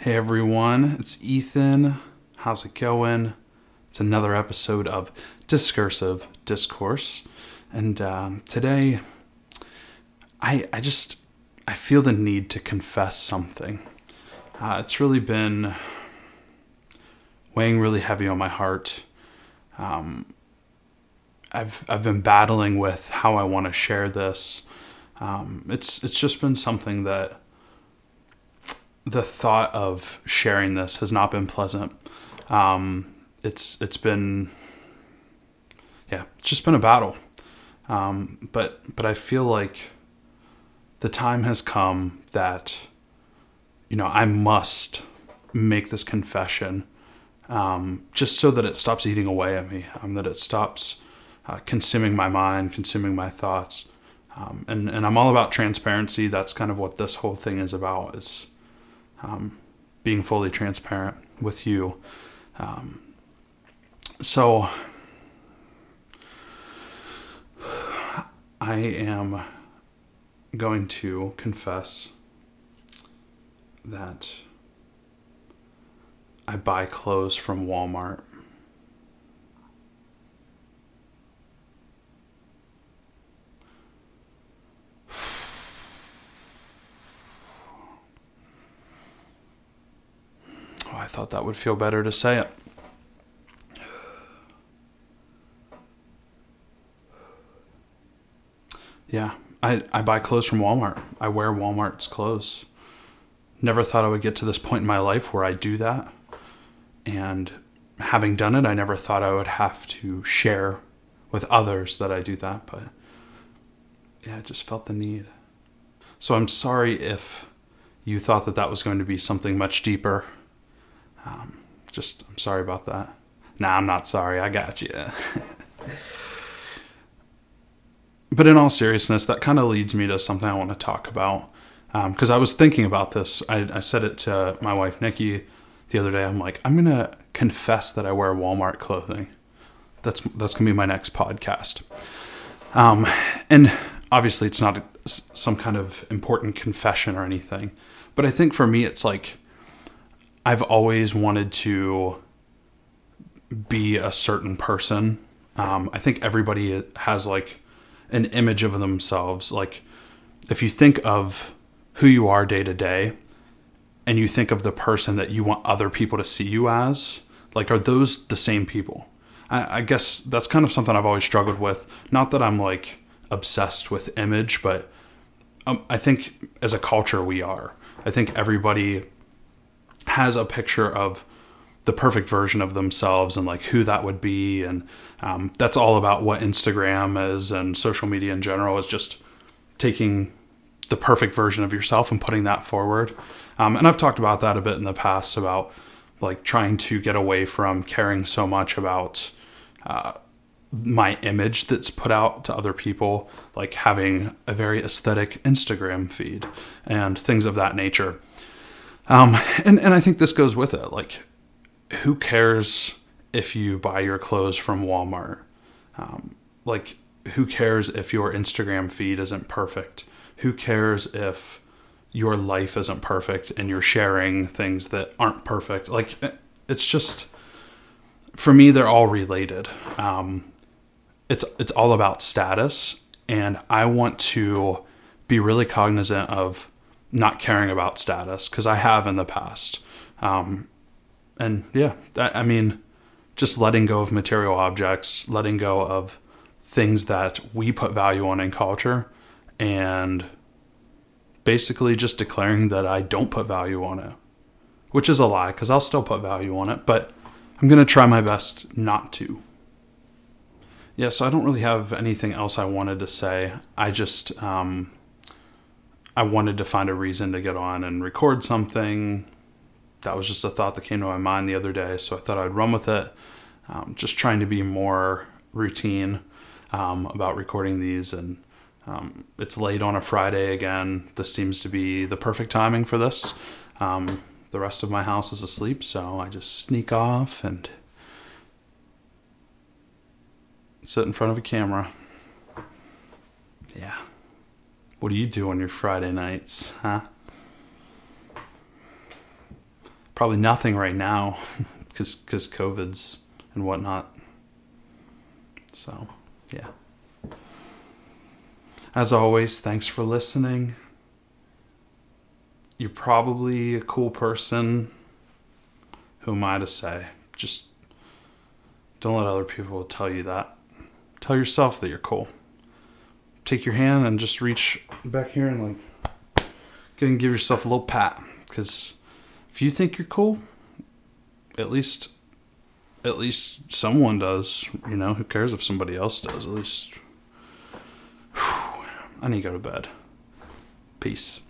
Hey everyone, it's Ethan. How's it going? It's another episode of Discursive Discourse. And um, today, I, I just, I feel the need to confess something. Uh, it's really been weighing really heavy on my heart. Um, I've, I've been battling with how I want to share this. Um, it's, it's just been something that the thought of sharing this has not been pleasant. Um, it's it's been yeah, it's just been a battle. Um, but but I feel like the time has come that you know I must make this confession um, just so that it stops eating away at me, um, that it stops uh, consuming my mind, consuming my thoughts. Um, and, and I'm all about transparency. That's kind of what this whole thing is about. Is um, being fully transparent with you. Um, so I am going to confess that I buy clothes from Walmart. I thought that would feel better to say it. Yeah, I, I buy clothes from Walmart. I wear Walmart's clothes. Never thought I would get to this point in my life where I do that. And having done it, I never thought I would have to share with others that I do that. But yeah, I just felt the need. So I'm sorry if you thought that that was going to be something much deeper um, just, I'm sorry about that. Nah, I'm not sorry. I got you. but in all seriousness, that kind of leads me to something I want to talk about. Because um, I was thinking about this. I, I said it to my wife, Nikki, the other day. I'm like, I'm going to confess that I wear Walmart clothing. That's, that's going to be my next podcast. Um, and obviously, it's not some kind of important confession or anything. But I think for me, it's like, I've always wanted to be a certain person. Um, I think everybody has like an image of themselves. Like, if you think of who you are day to day and you think of the person that you want other people to see you as, like, are those the same people? I, I guess that's kind of something I've always struggled with. Not that I'm like obsessed with image, but um, I think as a culture we are. I think everybody has a picture of the perfect version of themselves and like who that would be. And um, that's all about what instagram is and social media in general is just taking the perfect version of yourself and putting that forward. Um, and i've talked about that a bit in the past about like trying to get away from caring so much about uh, my image that's put out to other people like having a very aesthetic instagram feed and things of that nature um, and, and I think this goes with it. Like, who cares if you buy your clothes from Walmart? Um, like, who cares if your Instagram feed isn't perfect? Who cares if your life isn't perfect and you're sharing things that aren't perfect? Like, it's just, for me, they're all related. Um, it's it's all about status, and I want to be really cognizant of not caring about status because I have in the past. Um, and yeah, that, I mean, just letting go of material objects, letting go of things that we put value on in culture, and basically just declaring that I don't put value on it, which is a lie because I'll still put value on it, but I'm going to try my best not to. Yeah, so I don't really have anything else I wanted to say. I just, um, I wanted to find a reason to get on and record something. That was just a thought that came to my mind the other day, so I thought I'd run with it. Um, just trying to be more routine um, about recording these, and um, it's late on a Friday again. This seems to be the perfect timing for this. Um, the rest of my house is asleep, so I just sneak off and sit in front of a camera. Yeah. What do you do on your Friday nights, huh? probably nothing right now because because COVID's and whatnot. So, yeah. As always, thanks for listening. You're probably a cool person. Who am I to say? Just don't let other people tell you that. Tell yourself that you're cool. Take your hand and just reach back here and like, go and give yourself a little pat. Because if you think you're cool, at least, at least someone does. You know, who cares if somebody else does? At least, whew, I need to go to bed. Peace.